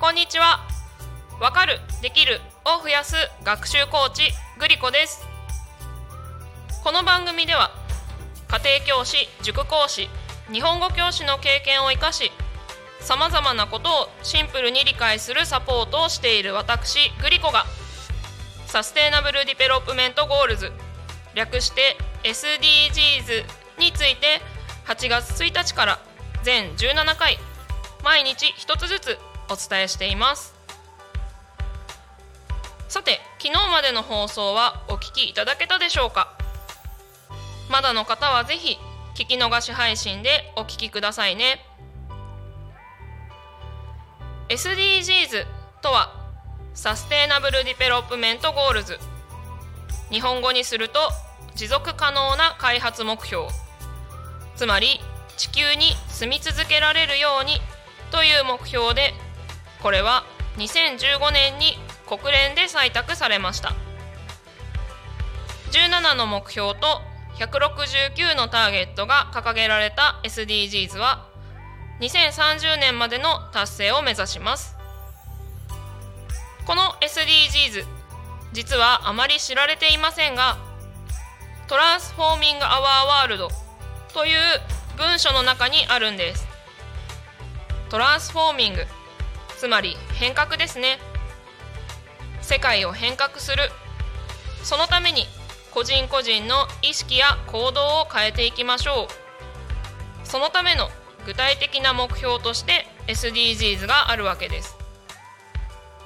こんにちは。わかるできるを増やす学習コーチグリコです。この番組では家庭教師塾講師日本語教師の経験を生かしさまざまなことをシンプルに理解するサポートをしている私グリコが Sustainable Development Goals 略して SDGs について8月1日から全17回毎日1つずつお伝えしています。さて昨日までの放送はお聞きいただけたでしょうか？まだの方はぜひ聞き逃し配信でお聞きくださいね。SDGs とは Sustainable Development Goals。日本語にすると持続可能な開発目標。つまり地球に住み続けられるようにという目標でこれは2015年に国連で採択されました。17の目標と169のターゲットが掲げられた SDGs は2030年までの達成を目指します。この SDGs 実はあまり知られていませんがトランスフォーミング・アワー・ワールドという文書の中にあるんです。トランスフォーミング。つまり変革ですね。世界を変革する。そのために個人個人の意識や行動を変えていきましょう。そのための具体的な目標として SDGs があるわけです。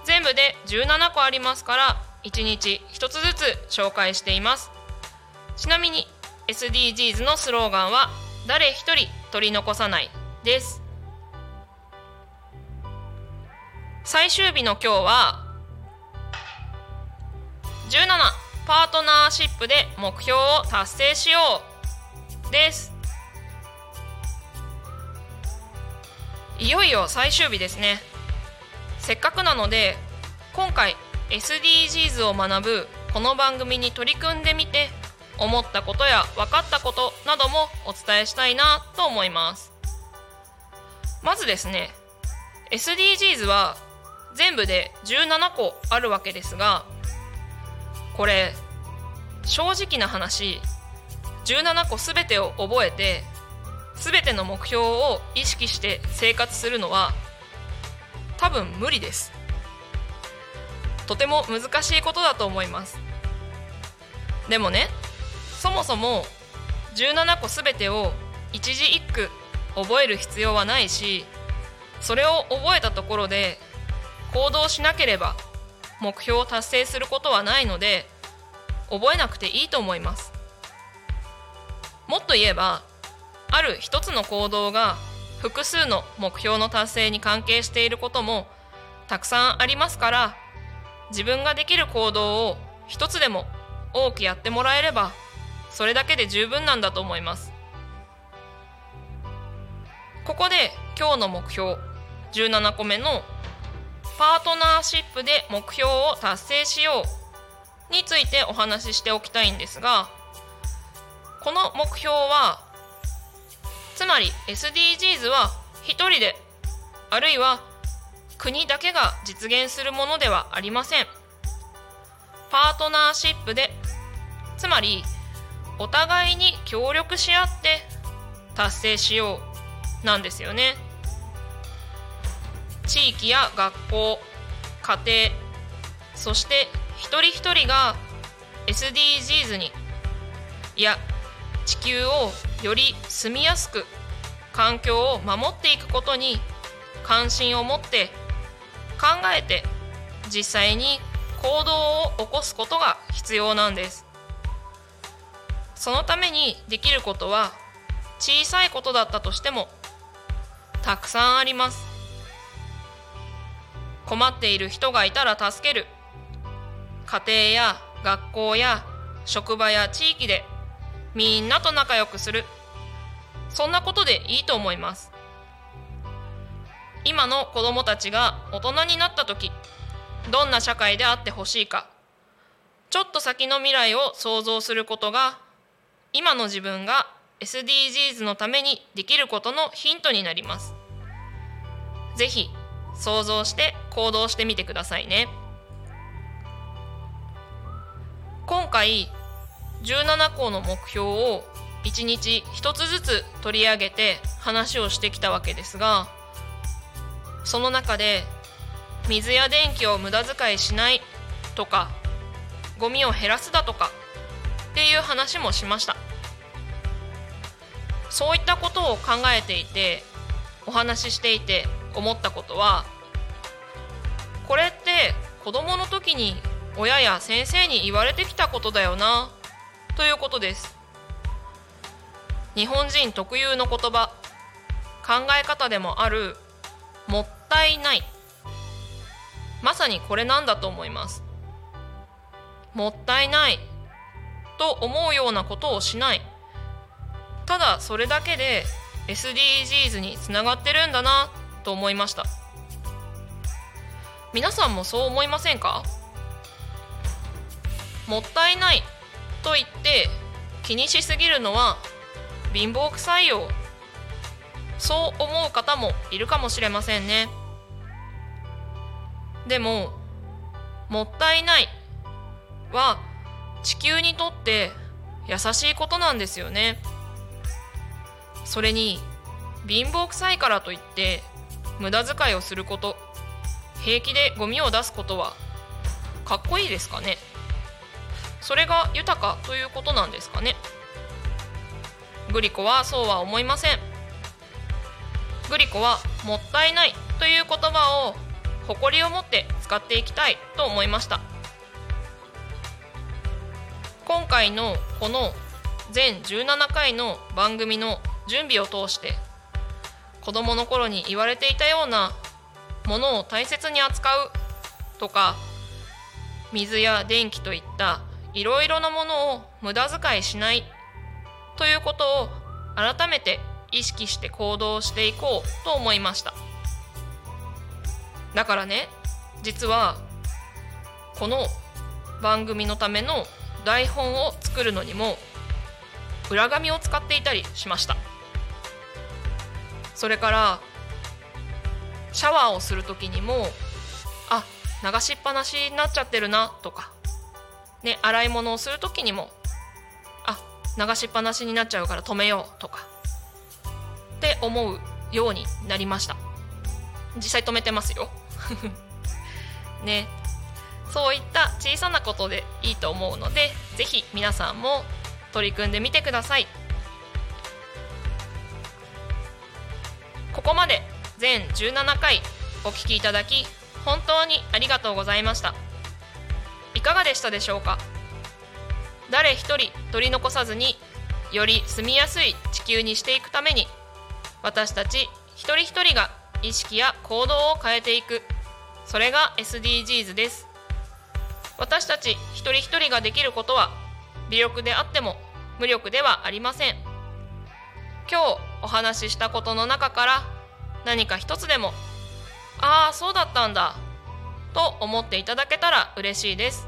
全部で17個ありますから1日1つずつ紹介しています。ちなみに SDGs のスローガンは誰一人取り残さないです。最終日の今日は17パートナーシップで目標を達成しようです。いよいよ最終日ですね。せっかくなので今回 SDGs を学ぶこの番組に取り組んでみて思ったことや分かったことなどもお伝えしたいなと思います。まずですね SDGs は全部で17個あるわけですがこれ正直な話17個全てを覚えて全ての目標を意識して生活するのは多分無理です。とても難しいことだと思います。でもねそもそも17個全てを一字一句覚える必要はないしそれを覚えたところで行動しなければ目標を達成することはないので覚えなくていいと思います。もっと言えばある一つの行動が複数の目標の達成に関係していることもたくさんありますから自分ができる行動を一つでも多くやってもらえればそれだけで十分なんだと思います。ここで今日の目標17個目のパートナーシップで目標を達成しようについてお話ししておきたいんですがこの目標はつまり SDGs は1人であるいは国だけが実現するものではありません。パートナーシップでつまりお互いに協力し合って達成しようなんですよね。地域や学校家庭そして一人一人が SDGs にいや地球をより住みやすく環境を守っていくことに関心を持って考えて実際に行動を起こすことが必要なんです。そのためにできることは小さいことだったとしてもたくさんあります。困っている人がいたら助ける。家庭や学校や職場や地域でみんなと仲良くする。そんなことでいいと思います。今の子どもたちが大人になった時どんな社会であってほしいか。ちょっと先の未来を想像することが今の自分が SDGs のためにできることのヒントになります。ぜひ想像して行動してみてくださいね。今回17項の目標を1日1つずつ取り上げて話をしてきたわけですがその中で水や電気を無駄遣いしないとかゴミを減らすだとかっていう話もしました。そういったことを考えていてお話ししていて思ったことはこれって子どもの時に親や先生に言われてきたことだよなということです。日本人特有の言葉考え方でもあるもったいない。まさにこれなんだと思います。もったいない。と思うようなことをしない。ただそれだけで SDGs につながってるんだな。と思いました。皆さんもそう思いませんか？もったいないと言って気にしすぎるのは貧乏くさいよ。そう思う方もいるかもしれませんね。でももったいないは地球にとって優しいことなんですよね。それに貧乏くさいからといって無駄遣いをすること。平気でゴミを出すことは。かっこいいですかね。それが豊かということなんですかね。グリコはそうは思いません。グリコはもったいないという言葉を誇りを持って使っていきたいと思いました。今回のこの全17回の番組の準備を通して子どもの頃に言われていたようなものを大切に扱うとか水や電気といったいろいろなものを無駄遣いしないということを改めて意識して行動していこうと思いました。だからね実はこの番組のための台本を作るのにも裏紙を使っていたりしました。それからシャワーをする時にもあ流しっぱなしになっちゃってるなとか、ね、洗い物をする時にもあ流しっぱなしになっちゃうから止めようとかって思うようになりました。実際止めてますよ。ね。そういった小さなことでいいと思うので是非皆さんも取り組んでみてください。ここまで全17回お聴きいただき本当にありがとうございました。いかがでしたでしょうか？誰一人取り残さずにより住みやすい地球にしていくために私たち一人一人が意識や行動を変えていく。それが SDGs です。私たち一人一人ができることは微力であっても無力ではありません。今日お話ししたことの中から何か一つでもああそうだったんだと思っていただけたら嬉しいです。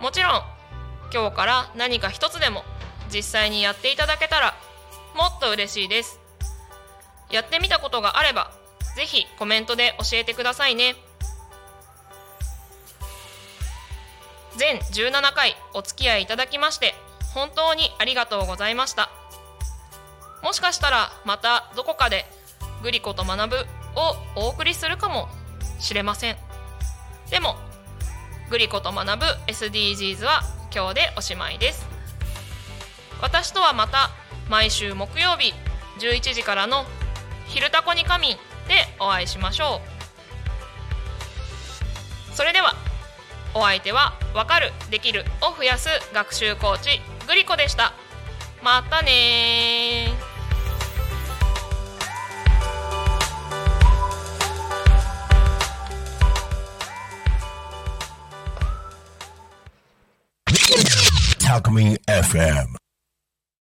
もちろん今日から何か一つでも実際にやっていただけたらもっと嬉しいです。やってみたことがあればぜひコメントで教えてくださいね。全17回お付き合いいただきまして本当にありがとうございました。もしかしたらまたどこかでグリコと学ぶをお送りするかもしれません。でもグリコと学ぶ SDGs は今日でおしまいです。私とはまた毎週木曜日11時からの「昼タコに仮眠」でお会いしましょう。それではお相手は「わかるできる」を増やす学習コーチグリコでした。またね Alchemy FM.